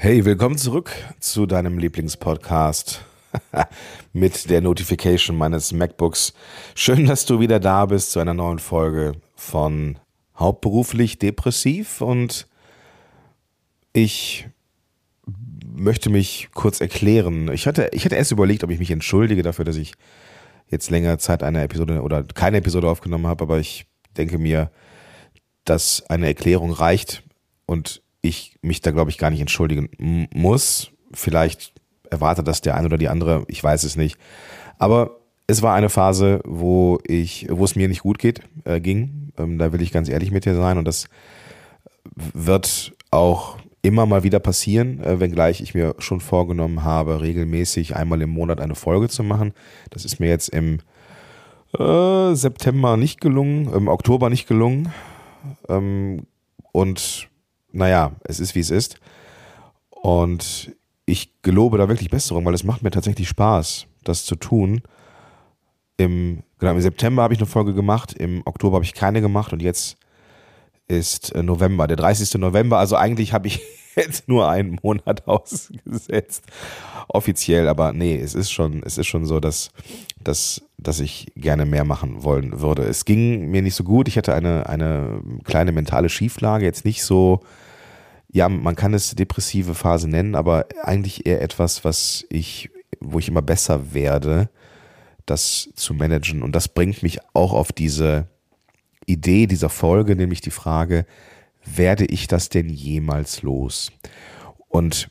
Hey, willkommen zurück zu deinem Lieblingspodcast mit der Notification meines MacBooks. Schön, dass du wieder da bist zu einer neuen Folge von Hauptberuflich Depressiv und ich möchte mich kurz erklären. Ich hatte, ich hatte erst überlegt, ob ich mich entschuldige dafür, dass ich jetzt länger Zeit eine Episode oder keine Episode aufgenommen habe, aber ich denke mir, dass eine Erklärung reicht und ich mich da, glaube ich, gar nicht entschuldigen muss. Vielleicht erwartet das der eine oder die andere, ich weiß es nicht. Aber es war eine Phase, wo ich, wo es mir nicht gut geht, äh, ging. Ähm, da will ich ganz ehrlich mit dir sein und das wird auch immer mal wieder passieren, äh, wenngleich ich mir schon vorgenommen habe, regelmäßig einmal im Monat eine Folge zu machen. Das ist mir jetzt im äh, September nicht gelungen, im Oktober nicht gelungen. Ähm, und naja, es ist wie es ist. Und ich gelobe da wirklich Besserung, weil es macht mir tatsächlich Spaß, das zu tun. Im, genau, im September habe ich eine Folge gemacht, im Oktober habe ich keine gemacht und jetzt ist äh, November, der 30. November. Also eigentlich habe ich jetzt nur einen Monat ausgesetzt. Offiziell, aber nee, es ist schon, es ist schon so, dass, dass, dass ich gerne mehr machen wollen würde. Es ging mir nicht so gut. Ich hatte eine, eine kleine mentale Schieflage, jetzt nicht so, ja, man kann es depressive Phase nennen, aber eigentlich eher etwas, was ich, wo ich immer besser werde, das zu managen. Und das bringt mich auch auf diese Idee dieser Folge, nämlich die Frage, werde ich das denn jemals los? Und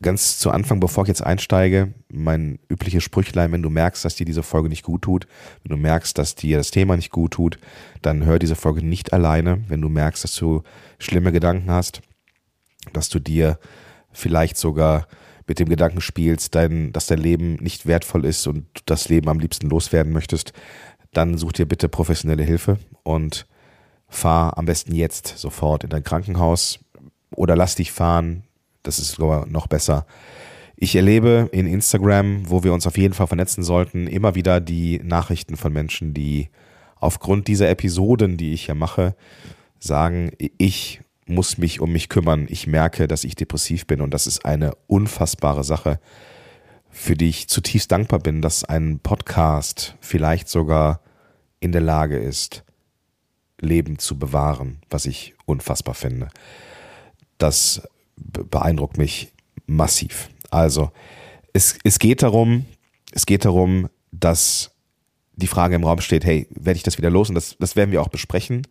ganz zu Anfang, bevor ich jetzt einsteige, mein übliches Sprüchlein, wenn du merkst, dass dir diese Folge nicht gut tut, wenn du merkst, dass dir das Thema nicht gut tut, dann hör diese Folge nicht alleine. Wenn du merkst, dass du schlimme Gedanken hast, dass du dir vielleicht sogar mit dem Gedanken spielst, dein, dass dein Leben nicht wertvoll ist und das Leben am liebsten loswerden möchtest, dann such dir bitte professionelle Hilfe und fahr am besten jetzt sofort in dein Krankenhaus oder lass dich fahren. Das ist sogar noch besser. Ich erlebe in Instagram, wo wir uns auf jeden Fall vernetzen sollten, immer wieder die Nachrichten von Menschen, die aufgrund dieser Episoden, die ich hier mache, sagen, ich muss mich um mich kümmern. Ich merke, dass ich depressiv bin und das ist eine unfassbare Sache, für die ich zutiefst dankbar bin, dass ein Podcast vielleicht sogar in der Lage ist, Leben zu bewahren, was ich unfassbar finde. Das beeindruckt mich massiv. Also, es, es geht darum, es geht darum, dass die Frage im Raum steht, hey, werde ich das wieder los? Und das, das werden wir auch besprechen.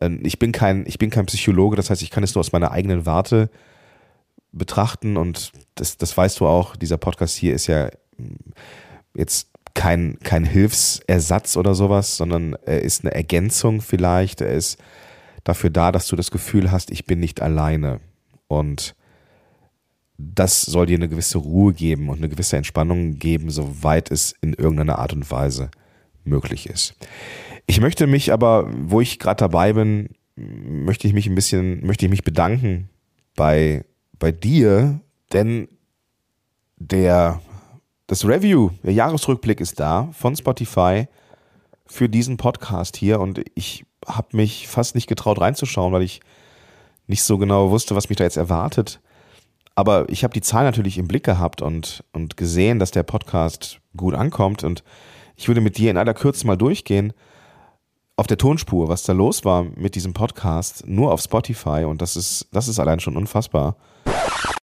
Ähm, ich bin kein, ich bin kein Psychologe, das heißt, ich kann es nur aus meiner eigenen Warte betrachten und das, das weißt du auch, dieser Podcast hier ist ja jetzt kein, kein Hilfsersatz oder sowas, sondern er ist eine Ergänzung vielleicht. Er ist dafür da, dass du das Gefühl hast, ich bin nicht alleine. Und das soll dir eine gewisse Ruhe geben und eine gewisse Entspannung geben, soweit es in irgendeiner Art und Weise möglich ist. Ich möchte mich aber, wo ich gerade dabei bin, möchte ich mich ein bisschen, möchte ich mich bedanken bei, bei dir, denn der das Review, der Jahresrückblick ist da von Spotify für diesen Podcast hier und ich habe mich fast nicht getraut reinzuschauen, weil ich nicht so genau wusste, was mich da jetzt erwartet. Aber ich habe die Zahl natürlich im Blick gehabt und, und gesehen, dass der Podcast gut ankommt und ich würde mit dir in aller Kürze mal durchgehen auf der Tonspur, was da los war mit diesem Podcast, nur auf Spotify und das ist, das ist allein schon unfassbar.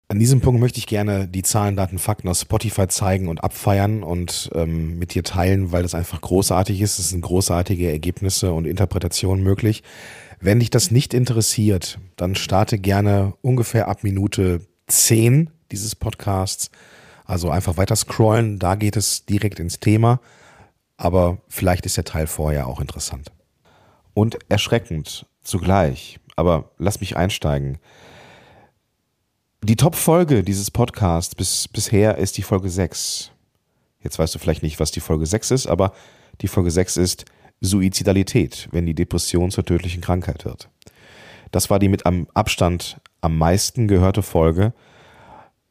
An diesem Punkt möchte ich gerne die Zahlen, Daten, Fakten aus Spotify zeigen und abfeiern und ähm, mit dir teilen, weil das einfach großartig ist. Es sind großartige Ergebnisse und Interpretationen möglich. Wenn dich das nicht interessiert, dann starte gerne ungefähr ab Minute 10 dieses Podcasts. Also einfach weiter scrollen, da geht es direkt ins Thema. Aber vielleicht ist der Teil vorher auch interessant. Und erschreckend zugleich. Aber lass mich einsteigen. Die Top-Folge dieses Podcasts bis, bisher ist die Folge 6. Jetzt weißt du vielleicht nicht, was die Folge 6 ist, aber die Folge 6 ist Suizidalität, wenn die Depression zur tödlichen Krankheit wird. Das war die mit am Abstand am meisten gehörte Folge,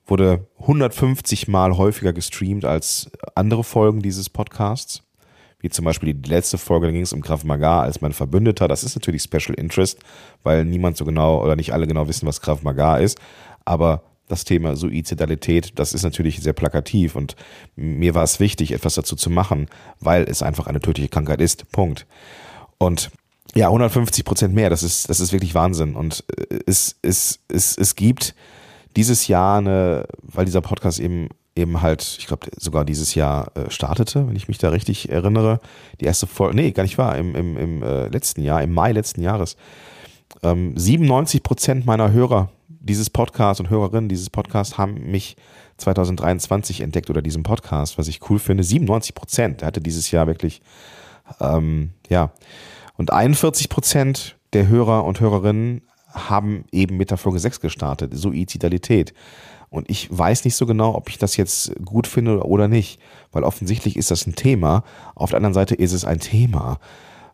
wurde 150 Mal häufiger gestreamt als andere Folgen dieses Podcasts, wie zum Beispiel die letzte Folge, da ging es um Krav Maga als mein Verbündeter. Das ist natürlich Special Interest, weil niemand so genau oder nicht alle genau wissen, was Krav Maga ist. Aber das Thema Suizidalität, das ist natürlich sehr plakativ und mir war es wichtig, etwas dazu zu machen, weil es einfach eine tödliche Krankheit ist. Punkt. Und ja, 150 Prozent mehr, das ist, das ist wirklich Wahnsinn. Und äh, es, es, es, es gibt dieses Jahr eine, weil dieser Podcast eben eben halt, ich glaube, sogar dieses Jahr äh, startete, wenn ich mich da richtig erinnere. Die erste Folge, nee, gar nicht wahr, im, im, im äh, letzten Jahr, im Mai letzten Jahres. Ähm, 97 Prozent meiner Hörer dieses Podcasts und Hörerinnen dieses Podcasts haben mich 2023 entdeckt oder diesen Podcast, was ich cool finde. 97 Prozent. Hatte dieses Jahr wirklich, ähm, ja. Und 41 Prozent der Hörer und Hörerinnen haben eben mit der Folge 6 gestartet, Suizidalität. Und ich weiß nicht so genau, ob ich das jetzt gut finde oder nicht, weil offensichtlich ist das ein Thema. Auf der anderen Seite ist es ein Thema,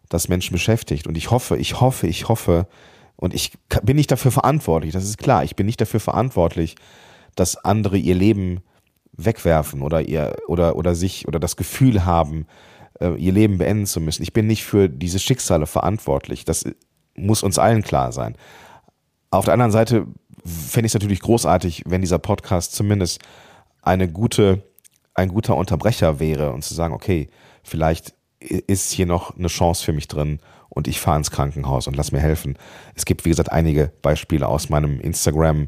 das Menschen beschäftigt. Und ich hoffe, ich hoffe, ich hoffe, und ich bin nicht dafür verantwortlich, das ist klar, ich bin nicht dafür verantwortlich, dass andere ihr Leben wegwerfen oder ihr oder oder sich oder das Gefühl haben, äh, ihr Leben beenden zu müssen. Ich bin nicht für diese Schicksale verantwortlich. Das muss uns allen klar sein. Auf der anderen Seite fände ich es natürlich großartig, wenn dieser Podcast zumindest eine gute, ein guter Unterbrecher wäre und zu sagen, okay, vielleicht ist hier noch eine Chance für mich drin und ich fahre ins Krankenhaus und lass mir helfen. Es gibt, wie gesagt, einige Beispiele aus meinem Instagram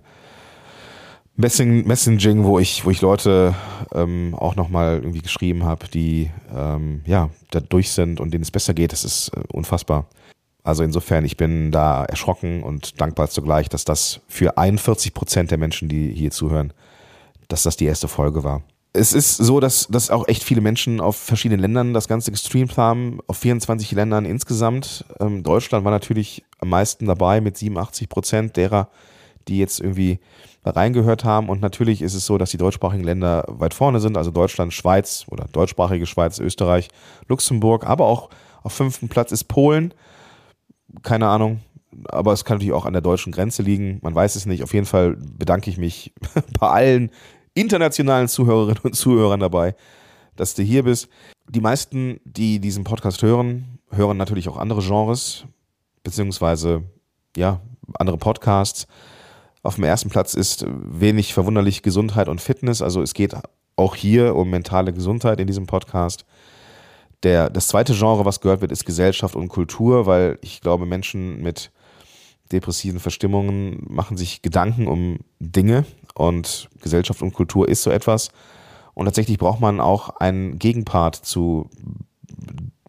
Messaging, wo ich, wo ich Leute ähm, auch nochmal irgendwie geschrieben habe, die ähm, ja da durch sind und denen es besser geht. Das ist äh, unfassbar. Also insofern, ich bin da erschrocken und dankbar zugleich, dass das für 41 Prozent der Menschen, die hier zuhören, dass das die erste Folge war. Es ist so, dass, dass auch echt viele Menschen auf verschiedenen Ländern das Ganze gestreamt haben, auf 24 Ländern insgesamt. Ähm, Deutschland war natürlich am meisten dabei mit 87 Prozent derer, die jetzt irgendwie reingehört haben. Und natürlich ist es so, dass die deutschsprachigen Länder weit vorne sind, also Deutschland, Schweiz oder deutschsprachige Schweiz, Österreich, Luxemburg, aber auch auf fünften Platz ist Polen keine Ahnung. Aber es kann natürlich auch an der deutschen Grenze liegen. Man weiß es nicht. Auf jeden Fall bedanke ich mich bei allen internationalen Zuhörerinnen und Zuhörern dabei, dass du hier bist. Die meisten, die diesen Podcast hören, hören natürlich auch andere Genres, beziehungsweise ja, andere Podcasts. Auf dem ersten Platz ist wenig verwunderlich Gesundheit und Fitness. Also es geht auch hier um mentale Gesundheit in diesem Podcast. Der, das zweite Genre, was gehört wird, ist Gesellschaft und Kultur, weil ich glaube, Menschen mit depressiven Verstimmungen machen sich Gedanken um Dinge und Gesellschaft und Kultur ist so etwas. Und tatsächlich braucht man auch einen Gegenpart zu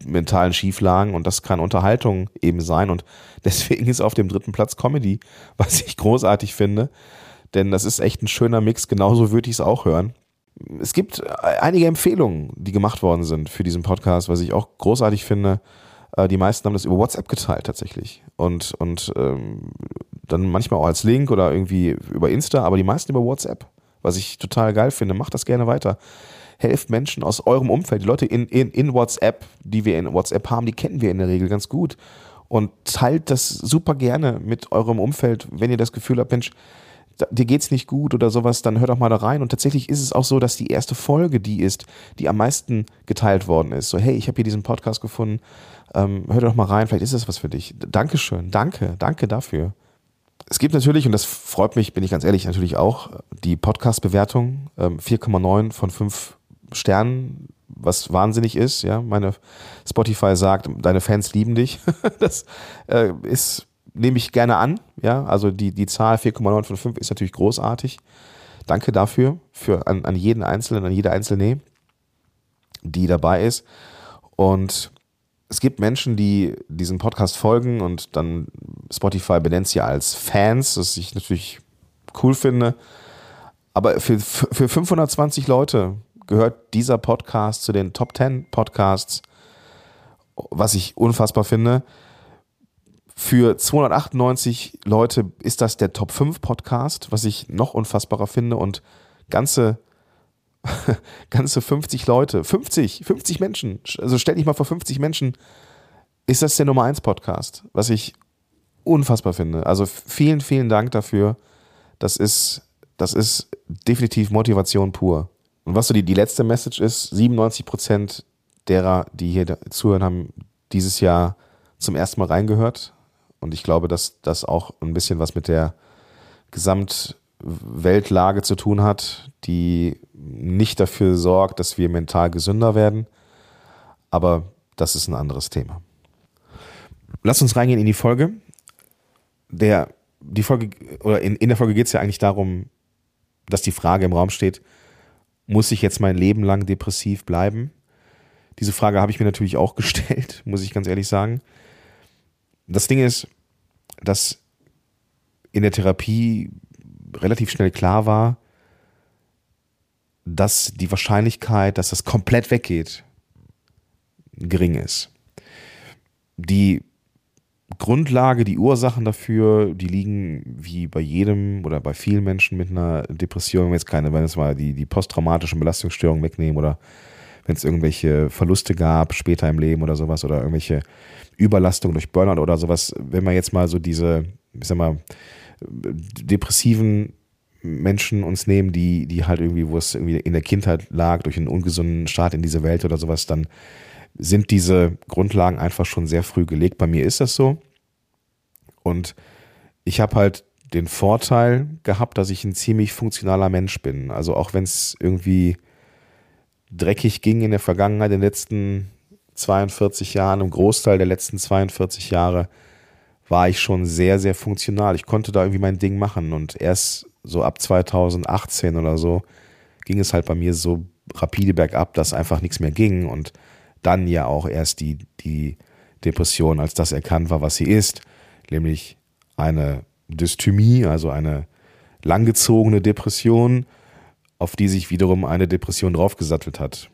mentalen Schieflagen und das kann Unterhaltung eben sein und deswegen ist auf dem dritten Platz Comedy, was ich großartig finde, denn das ist echt ein schöner Mix, genauso würde ich es auch hören es gibt einige Empfehlungen, die gemacht worden sind für diesen Podcast, was ich auch großartig finde. Äh, die meisten haben das über WhatsApp geteilt tatsächlich. Und, und ähm, dann manchmal auch als Link oder irgendwie über Insta, aber die meisten über WhatsApp, was ich total geil finde. Macht das gerne weiter. Helft Menschen aus eurem Umfeld. Die Leute in, in, in WhatsApp, die wir in WhatsApp haben, die kennen wir in der Regel ganz gut. Und teilt das super gerne mit eurem Umfeld, wenn ihr das Gefühl habt, Mensch, dir geht's nicht gut oder sowas, dann hör doch mal da rein. Und tatsächlich ist es auch so, dass die erste Folge die ist, die am meisten geteilt worden ist. So, hey, ich habe hier diesen Podcast gefunden, ähm, hör doch mal rein, vielleicht ist das was für dich. Dankeschön, danke, danke dafür. Es gibt natürlich, und das freut mich, bin ich ganz ehrlich, natürlich auch, die Podcast-Bewertung, ähm, 4,9 von 5 Sternen, was wahnsinnig ist, ja. Meine Spotify sagt, deine Fans lieben dich. das äh, ist nehme ich gerne an. Ja, also die, die Zahl 4,9 von 5 ist natürlich großartig. Danke dafür, für an, an jeden Einzelnen, an jede Einzelne, die dabei ist. Und es gibt Menschen, die diesem Podcast folgen und dann Spotify benennt sie als Fans, was ich natürlich cool finde. Aber für, für 520 Leute gehört dieser Podcast zu den Top 10 Podcasts, was ich unfassbar finde. Für 298 Leute ist das der Top 5 Podcast, was ich noch unfassbarer finde und ganze ganze 50 Leute, 50, 50 Menschen, also stell dich mal vor 50 Menschen, ist das der Nummer 1 Podcast, was ich unfassbar finde. Also vielen, vielen Dank dafür. Das ist, das ist definitiv Motivation pur. Und was so die, die letzte Message ist, 97 Prozent derer, die hier zuhören, haben dieses Jahr zum ersten Mal reingehört, und ich glaube, dass das auch ein bisschen was mit der Gesamt, Weltlage zu tun hat, die nicht dafür sorgt, dass wir mental gesünder werden. Aber das ist ein anderes Thema. Lass uns reingehen in die Folge. Der, die Folge, oder in, in der Folge geht es ja eigentlich darum, dass die Frage im Raum steht, muss ich jetzt mein Leben lang depressiv bleiben? Diese Frage habe ich mir natürlich auch gestellt, muss ich ganz ehrlich sagen. Das Ding ist, dass in der Therapie relativ schnell klar war, dass die Wahrscheinlichkeit, dass das komplett weggeht, gering ist. Die Grundlage, die Ursachen dafür, die liegen wie bei jedem oder bei vielen Menschen mit einer Depression, wenn jetzt keine, wenn es mal die, die posttraumatischen Belastungsstörungen wegnehmen oder wenn es irgendwelche Verluste gab später im Leben oder sowas oder irgendwelche Überlastungen durch Burnout oder sowas, wenn man jetzt mal so diese, ich sag mal, depressiven Menschen uns nehmen, die, die halt irgendwie, wo es irgendwie in der Kindheit lag, durch einen ungesunden Start in diese Welt oder sowas, dann sind diese Grundlagen einfach schon sehr früh gelegt. Bei mir ist das so. Und ich habe halt den Vorteil gehabt, dass ich ein ziemlich funktionaler Mensch bin. Also auch wenn es irgendwie dreckig ging in der Vergangenheit, in den letzten 42 Jahren, im Großteil der letzten 42 Jahre, war ich schon sehr, sehr funktional. Ich konnte da irgendwie mein Ding machen und erst so ab 2018 oder so ging es halt bei mir so rapide bergab, dass einfach nichts mehr ging und dann ja auch erst die, die Depression als das erkannt war, was sie ist, nämlich eine Dysthymie, also eine langgezogene Depression, auf die sich wiederum eine Depression draufgesattelt hat.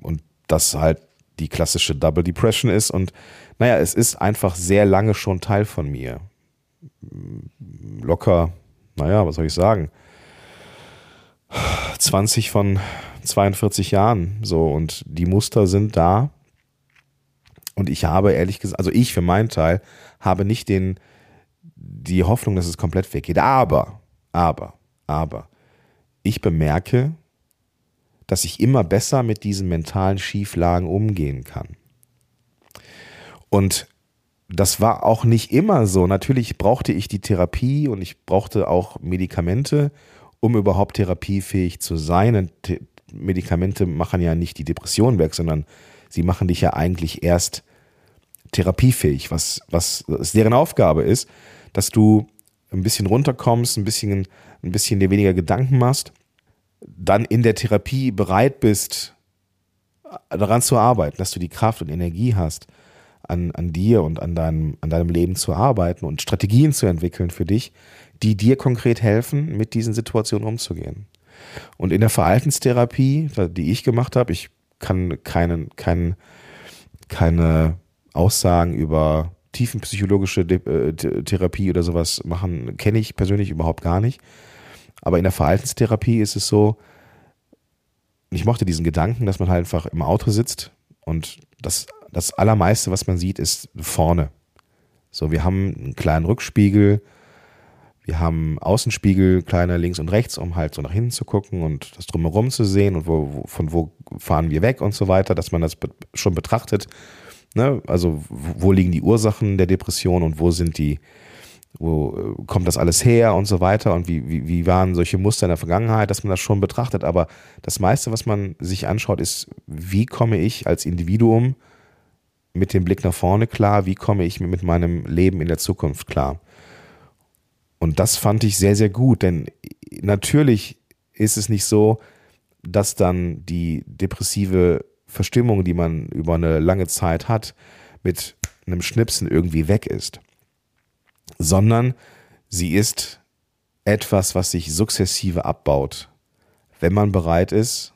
Und das halt die klassische Double Depression ist. Und naja, es ist einfach sehr lange schon Teil von mir. Locker, naja, was soll ich sagen? 20 von 42 Jahren so und die Muster sind da. Und ich habe ehrlich gesagt, also ich für meinen Teil habe nicht den, die Hoffnung, dass es komplett weggeht. Aber, aber, aber, ich bemerke, dass ich immer besser mit diesen mentalen Schieflagen umgehen kann. Und das war auch nicht immer so. Natürlich brauchte ich die Therapie und ich brauchte auch Medikamente, um überhaupt therapiefähig zu sein. Und Medikamente machen ja nicht die Depression weg, sondern sie machen dich ja eigentlich erst therapiefähig, was, was deren Aufgabe ist, dass du ein bisschen runterkommst, ein bisschen, ein bisschen dir weniger Gedanken machst, dann in der Therapie bereit bist, daran zu arbeiten, dass du die Kraft und Energie hast, an, an dir und an deinem, an deinem Leben zu arbeiten und Strategien zu entwickeln für dich, die dir konkret helfen, mit diesen Situationen umzugehen. Und in der Verhaltenstherapie, die ich gemacht habe, ich kann keinen, keinen, keine Aussagen über tiefenpsychologische äh, Therapie oder sowas machen, kenne ich persönlich überhaupt gar nicht. Aber in der Verhaltenstherapie ist es so, ich mochte diesen Gedanken, dass man halt einfach im Auto sitzt und das, das Allermeiste, was man sieht, ist vorne. So, wir haben einen kleinen Rückspiegel, wir haben Außenspiegel, kleine links und rechts, um halt so nach hinten zu gucken und das drumherum zu sehen und wo, wo, von wo fahren wir weg und so weiter, dass man das be schon betrachtet. Ne? Also wo liegen die Ursachen der Depression und wo sind die, wo äh, kommt das alles her und so weiter und wie, wie, wie waren solche Muster in der Vergangenheit, dass man das schon betrachtet. Aber das meiste, was man sich anschaut, ist, wie komme ich als Individuum mit dem Blick nach vorne klar, wie komme ich mit meinem Leben in der Zukunft klar. Und das fand ich sehr, sehr gut, denn natürlich ist es nicht so, dass dann die depressive Verstimmung, die man über eine lange Zeit hat, mit einem Schnipsen irgendwie weg ist, sondern sie ist etwas, was sich sukzessive abbaut, wenn man bereit ist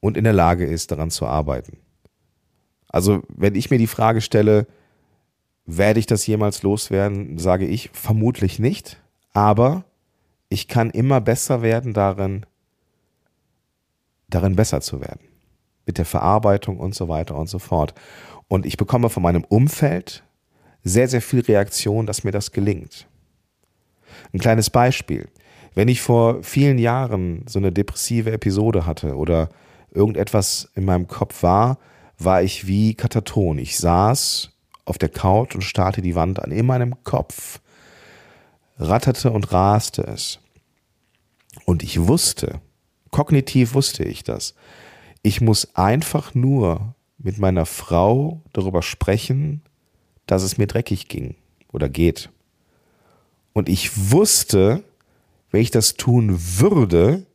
und in der Lage ist, daran zu arbeiten. Also wenn ich mir die Frage stelle, werde ich das jemals loswerden, sage ich vermutlich nicht, aber ich kann immer besser werden darin, darin besser zu werden. Mit der Verarbeitung und so weiter und so fort. Und ich bekomme von meinem Umfeld sehr, sehr viel Reaktion, dass mir das gelingt. Ein kleines Beispiel. Wenn ich vor vielen Jahren so eine depressive Episode hatte oder irgendetwas in meinem Kopf war, war ich wie kataton. Ich saß auf der Couch und starrte die Wand an in meinem Kopf ratterte und raste es. Und ich wusste, kognitiv wusste ich das. Ich muss einfach nur mit meiner Frau darüber sprechen, dass es mir dreckig ging oder geht. Und ich wusste, wenn ich das tun würde,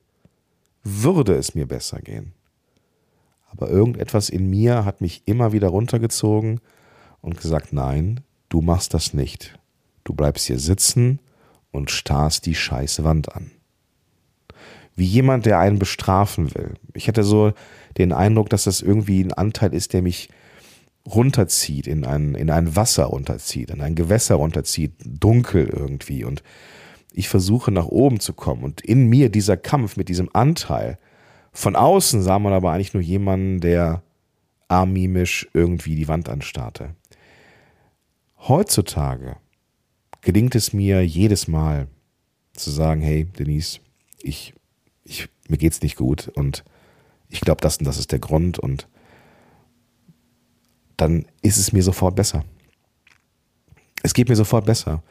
würde es mir besser gehen. Aber irgendetwas in mir hat mich immer wieder runtergezogen und gesagt, nein, du machst das nicht. Du bleibst hier sitzen und starrst die scheiße Wand an. Wie jemand, der einen bestrafen will. Ich hatte so den Eindruck, dass das irgendwie ein Anteil ist, der mich runterzieht, in ein, in ein Wasser runterzieht, in ein Gewässer runterzieht, dunkel irgendwie. Und ich versuche nach oben zu kommen. Und in mir dieser Kampf mit diesem Anteil. Von außen sah man aber eigentlich nur jemanden, der amimisch irgendwie die Wand anstarrte. Heutzutage gelingt es mir jedes Mal zu sagen, hey Denise, ich, ich, mir geht's nicht gut und ich glaube, das und das ist der Grund und dann ist es mir sofort besser. Es geht mir sofort besser,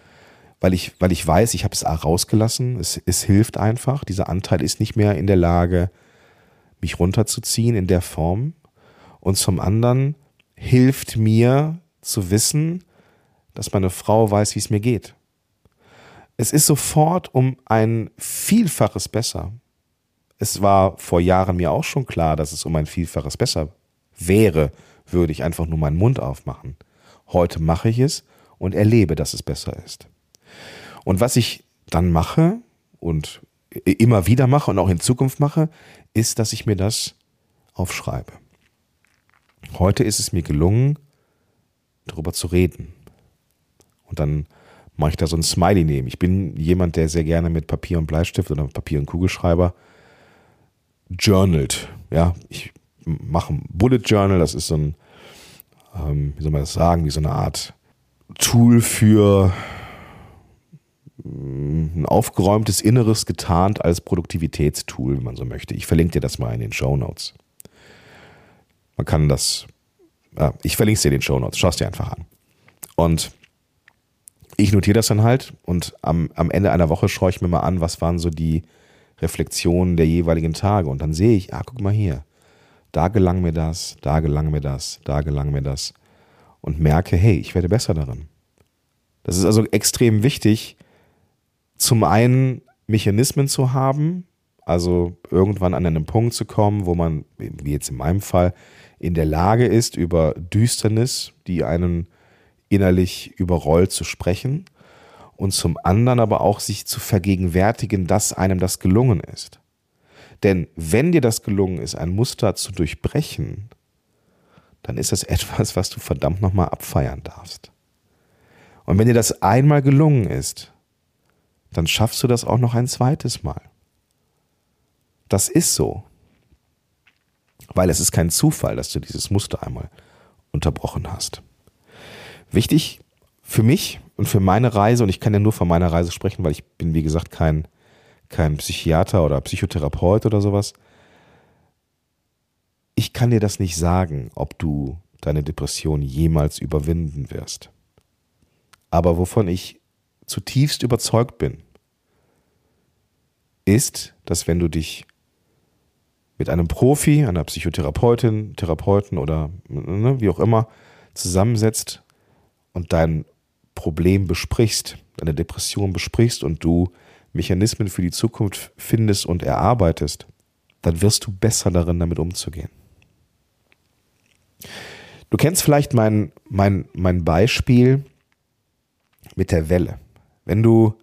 weil ich, weil ich weiß, ich habe es rausgelassen, es, es hilft einfach, dieser Anteil ist nicht mehr in der Lage, mich runterzuziehen in der Form und zum anderen hilft mir zu wissen, dass meine Frau weiß, wie es mir geht. Es ist sofort um ein Vielfaches besser. Es war vor Jahren mir auch schon klar, dass es um ein Vielfaches besser wäre, würde ich einfach nur meinen Mund aufmachen. Heute mache ich es und erlebe, dass es besser ist. Und was ich dann mache und immer wieder mache und auch in Zukunft mache, ist, dass ich mir das aufschreibe. Heute ist es mir gelungen, darüber zu reden. Und dann mache ich da so ein Smiley nehmen. Ich bin jemand, der sehr gerne mit Papier und Bleistift oder Papier und Kugelschreiber journalt. Ja, ich mache ein Bullet Journal, das ist so ein, ähm, wie soll man das sagen, wie so eine Art Tool für ein aufgeräumtes Inneres getarnt als Produktivitätstool, wenn man so möchte. Ich verlinke dir das mal in den Show Notes. Man kann das, äh, ich verlinke es dir in den Show Notes, schau es dir einfach an. Und ich notiere das dann halt und am, am Ende einer Woche schaue ich mir mal an, was waren so die Reflexionen der jeweiligen Tage. Und dann sehe ich, ah, guck mal hier, da gelang mir das, da gelang mir das, da gelang mir das. Und merke, hey, ich werde besser darin. Das ist also extrem wichtig, zum einen Mechanismen zu haben, also irgendwann an einen Punkt zu kommen, wo man, wie jetzt in meinem Fall, in der Lage ist, über Düsternis, die einen innerlich überrollt zu sprechen und zum anderen aber auch sich zu vergegenwärtigen, dass einem das gelungen ist. Denn wenn dir das gelungen ist, ein Muster zu durchbrechen, dann ist das etwas, was du verdammt nochmal abfeiern darfst. Und wenn dir das einmal gelungen ist, dann schaffst du das auch noch ein zweites Mal. Das ist so. Weil es ist kein Zufall, dass du dieses Muster einmal unterbrochen hast. Wichtig für mich und für meine Reise, und ich kann ja nur von meiner Reise sprechen, weil ich bin, wie gesagt, kein, kein Psychiater oder Psychotherapeut oder sowas. Ich kann dir das nicht sagen, ob du deine Depression jemals überwinden wirst. Aber wovon ich zutiefst überzeugt bin, ist, dass wenn du dich mit einem Profi, einer Psychotherapeutin, Therapeuten oder ne, wie auch immer zusammensetzt und dein Problem besprichst, deine Depression besprichst und du Mechanismen für die Zukunft findest und erarbeitest, dann wirst du besser darin, damit umzugehen. Du kennst vielleicht mein, mein, mein Beispiel mit der Welle. Wenn du,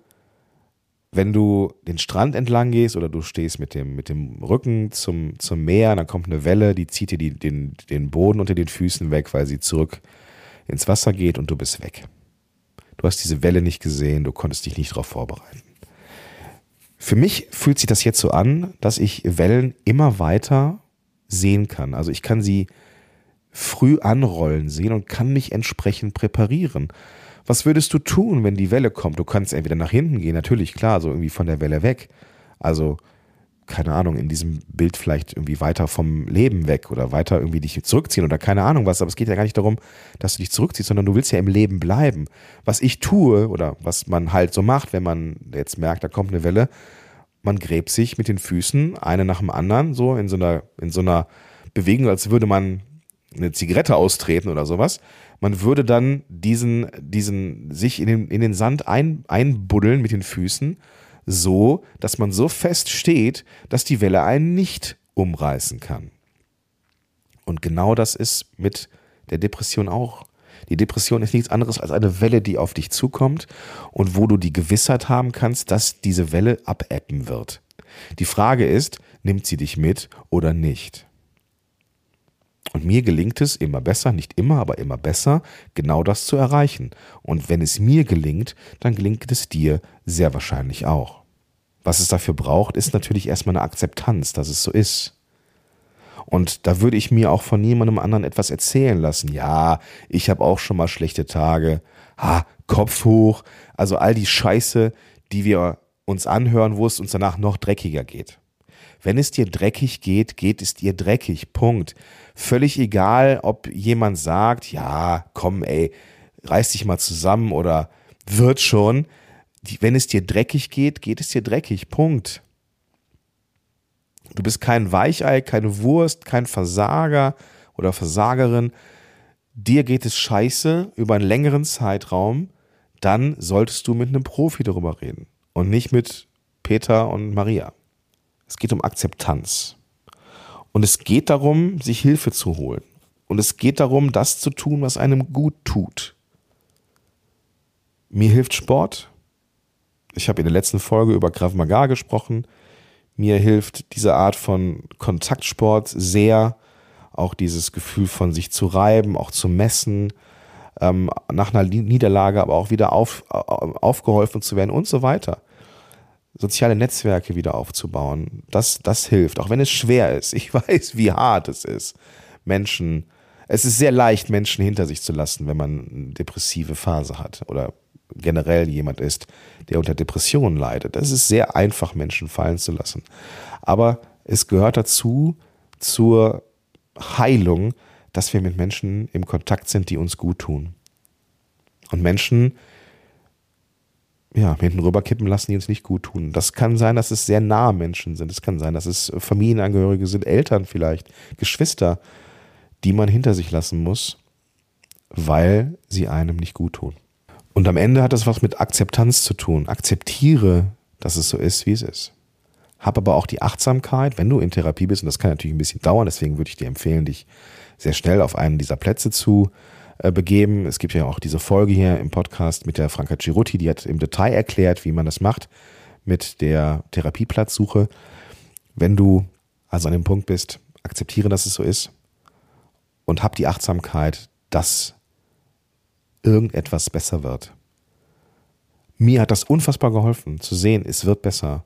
wenn du den Strand entlang gehst oder du stehst mit dem, mit dem Rücken zum, zum Meer, dann kommt eine Welle, die zieht dir die, den, den Boden unter den Füßen weg, weil sie zurück ins Wasser geht und du bist weg. Du hast diese Welle nicht gesehen, du konntest dich nicht darauf vorbereiten. Für mich fühlt sich das jetzt so an, dass ich Wellen immer weiter sehen kann. Also ich kann sie früh anrollen sehen und kann mich entsprechend präparieren. Was würdest du tun, wenn die Welle kommt? Du kannst entweder nach hinten gehen, natürlich, klar, so irgendwie von der Welle weg. Also keine Ahnung, in diesem Bild vielleicht irgendwie weiter vom Leben weg oder weiter irgendwie dich zurückziehen oder keine Ahnung was. Aber es geht ja gar nicht darum, dass du dich zurückziehst, sondern du willst ja im Leben bleiben. Was ich tue oder was man halt so macht, wenn man jetzt merkt, da kommt eine Welle, man gräbt sich mit den Füßen eine nach dem anderen, so in so einer, in so einer Bewegung, als würde man eine Zigarette austreten oder sowas. Man würde dann diesen, diesen, sich in den, in den Sand ein, einbuddeln mit den Füßen, so, dass man so fest steht, dass die Welle einen nicht umreißen kann. Und genau das ist mit der Depression auch. Die Depression ist nichts anderes als eine Welle, die auf dich zukommt und wo du die Gewissheit haben kannst, dass diese Welle abebben wird. Die Frage ist, nimmt sie dich mit oder nicht? Und mir gelingt es immer besser, nicht immer, aber immer besser, genau das zu erreichen. Und wenn es mir gelingt, dann gelingt es dir sehr wahrscheinlich auch. Was es dafür braucht, ist natürlich erstmal eine Akzeptanz, dass es so ist. Und da würde ich mir auch von niemandem anderen etwas erzählen lassen. Ja, ich habe auch schon mal schlechte Tage. Ha, Kopf hoch. Also all die Scheiße, die wir uns anhören, wo es uns danach noch dreckiger geht. Wenn es dir dreckig geht, geht es dir dreckig. Punkt. Völlig egal, ob jemand sagt, ja, komm, ey, reiß dich mal zusammen oder wird schon. Wenn es dir dreckig geht, geht es dir dreckig. Punkt. Du bist kein Weichei, keine Wurst, kein Versager oder Versagerin. Dir geht es scheiße über einen längeren Zeitraum, dann solltest du mit einem Profi darüber reden und nicht mit Peter und Maria. Es geht um Akzeptanz. Und es geht darum, sich Hilfe zu holen. Und es geht darum, das zu tun, was einem gut tut. Mir hilft Sport. Ich habe in der letzten Folge über Krav Maga gesprochen. Mir hilft diese Art von Kontaktsport sehr, auch dieses Gefühl von sich zu reiben, auch zu messen, ähm, nach einer Niederlage aber auch wieder auf, aufgeholfen zu werden und so weiter. Soziale Netzwerke wieder aufzubauen, das, das hilft, auch wenn es schwer ist. Ich weiß, wie hart es ist, Menschen, es ist sehr leicht, Menschen hinter sich zu lassen, wenn man eine depressive Phase hat oder generell jemand ist, der unter Depressionen leidet. Es ist sehr einfach, Menschen fallen zu lassen. Aber es gehört dazu, zur Heilung, dass wir mit Menschen im Kontakt sind, die uns gut tun. Und Menschen, ja, hinten rüberkippen lassen, die uns nicht gut tun. Das kann sein, dass es sehr nahe Menschen sind. Es kann sein, dass es Familienangehörige sind, Eltern vielleicht, Geschwister, die man hinter sich lassen muss, weil sie einem nicht gut tun. Und am Ende hat das was mit Akzeptanz zu tun. Akzeptiere, dass es so ist, wie es ist. Hab aber auch die Achtsamkeit, wenn du in Therapie bist, und das kann natürlich ein bisschen dauern, deswegen würde ich dir empfehlen, dich sehr schnell auf einen dieser Plätze zu begeben. Es gibt ja auch diese Folge hier im Podcast mit der Franka Girotti, die hat im Detail erklärt, wie man das macht mit der Therapieplatzsuche. Wenn du also an dem Punkt bist, akzeptiere, dass es so ist und hab die Achtsamkeit, dass irgendetwas besser wird. Mir hat das unfassbar geholfen, zu sehen, es wird besser.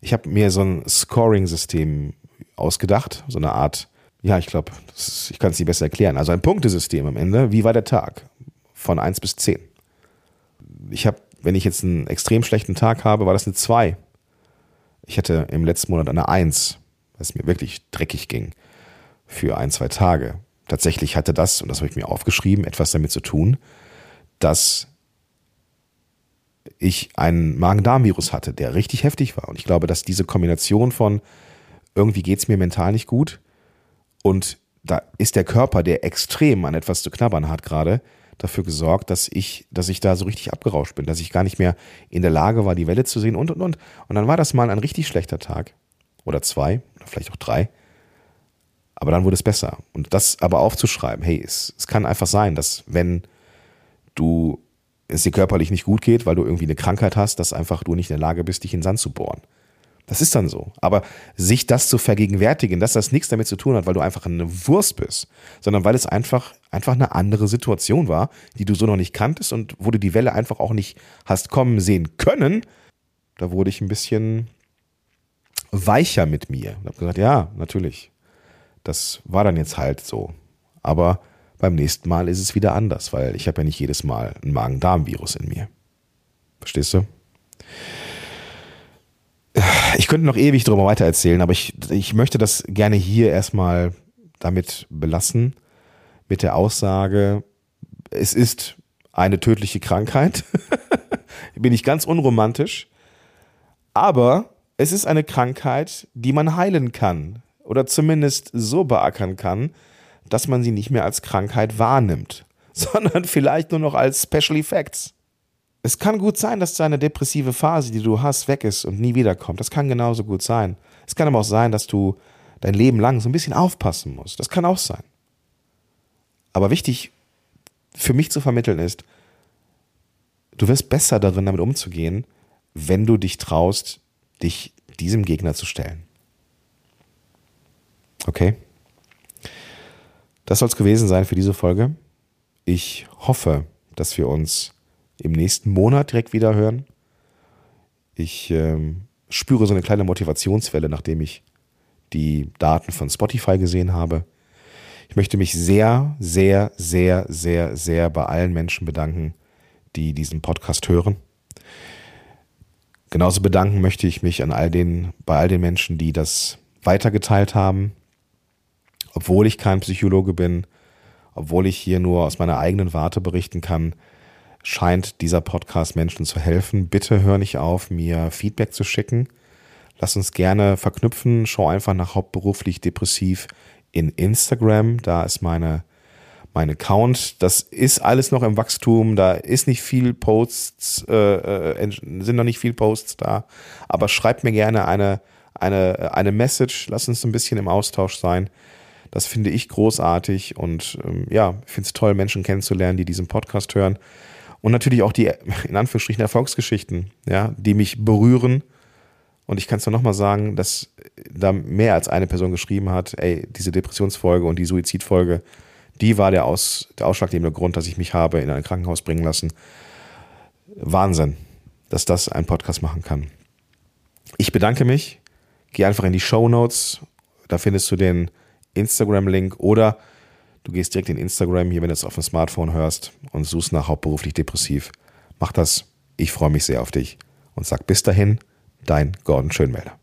Ich habe mir so ein Scoring-System ausgedacht, so eine Art, ja, ich glaube, ich kann es nicht besser erklären. Also ein Punktesystem am Ende. Wie war der Tag? Von 1 bis 10. Ich habe, wenn ich jetzt einen extrem schlechten Tag habe, war das eine 2. Ich hatte im letzten Monat eine 1, weil es mir wirklich dreckig ging für ein, zwei Tage. Tatsächlich hatte das, und das habe ich mir aufgeschrieben, etwas damit zu tun, dass ich einen Magen-Darm-Virus hatte, der richtig heftig war. Und ich glaube, dass diese Kombination von irgendwie geht es mir mental nicht gut und da ist der Körper, der extrem an etwas zu knabbern hat gerade, dafür gesorgt, dass ich, dass ich da so richtig abgerauscht bin, dass ich gar nicht mehr in der Lage war, die Welle zu sehen und und und. Und dann war das mal ein richtig schlechter Tag. Oder zwei, oder vielleicht auch drei. Aber dann wurde es besser. Und das aber aufzuschreiben, hey, es, es kann einfach sein, dass wenn du es dir körperlich nicht gut geht, weil du irgendwie eine Krankheit hast, dass einfach du nicht in der Lage bist, dich in den Sand zu bohren. Das ist dann so. Aber sich das zu vergegenwärtigen, dass das nichts damit zu tun hat, weil du einfach eine Wurst bist, sondern weil es einfach, einfach eine andere Situation war, die du so noch nicht kanntest und wo du die Welle einfach auch nicht hast kommen sehen können, da wurde ich ein bisschen weicher mit mir und habe gesagt, ja, natürlich. Das war dann jetzt halt so. Aber beim nächsten Mal ist es wieder anders, weil ich habe ja nicht jedes Mal ein Magen-Darm-Virus in mir. Verstehst du? Ich könnte noch ewig darüber weitererzählen, aber ich, ich möchte das gerne hier erstmal damit belassen, mit der Aussage, es ist eine tödliche Krankheit. Bin ich ganz unromantisch. Aber es ist eine Krankheit, die man heilen kann oder zumindest so beackern kann, dass man sie nicht mehr als Krankheit wahrnimmt, sondern vielleicht nur noch als Special Effects. Es kann gut sein, dass deine depressive Phase, die du hast, weg ist und nie wiederkommt. Das kann genauso gut sein. Es kann aber auch sein, dass du dein Leben lang so ein bisschen aufpassen musst. Das kann auch sein. Aber wichtig für mich zu vermitteln ist, du wirst besser darin, damit umzugehen, wenn du dich traust, dich diesem Gegner zu stellen. Okay? Das soll es gewesen sein für diese Folge. Ich hoffe, dass wir uns im nächsten Monat direkt wieder hören. Ich ähm, spüre so eine kleine Motivationswelle, nachdem ich die Daten von Spotify gesehen habe. Ich möchte mich sehr, sehr, sehr, sehr, sehr bei allen Menschen bedanken, die diesen Podcast hören. Genauso bedanken möchte ich mich an all den, bei all den Menschen, die das weitergeteilt haben. Obwohl ich kein Psychologe bin, obwohl ich hier nur aus meiner eigenen Warte berichten kann, scheint dieser Podcast Menschen zu helfen. Bitte hör nicht auf, mir Feedback zu schicken. Lass uns gerne verknüpfen. Schau einfach nach hauptberuflich depressiv in Instagram. Da ist meine, mein Account. Das ist alles noch im Wachstum. Da ist nicht viel Posts, äh, äh, sind noch nicht viel Posts da. Aber schreib mir gerne eine, eine, eine Message. Lass uns ein bisschen im Austausch sein. Das finde ich großartig und ähm, ja, ich finde es toll, Menschen kennenzulernen, die diesen Podcast hören. Und natürlich auch die, in Anführungsstrichen, Erfolgsgeschichten, ja, die mich berühren und ich kann es nur nochmal sagen, dass da mehr als eine Person geschrieben hat, ey, diese Depressionsfolge und die Suizidfolge, die war der, Aus, der ausschlaggebende Grund, dass ich mich habe in ein Krankenhaus bringen lassen. Wahnsinn, dass das ein Podcast machen kann. Ich bedanke mich. Geh einfach in die Show Notes. Da findest du den Instagram-Link oder du gehst direkt in Instagram, hier, wenn du es auf dem Smartphone hörst und suchst nach hauptberuflich depressiv. Mach das. Ich freue mich sehr auf dich und sag bis dahin dein Gordon Schönmelder.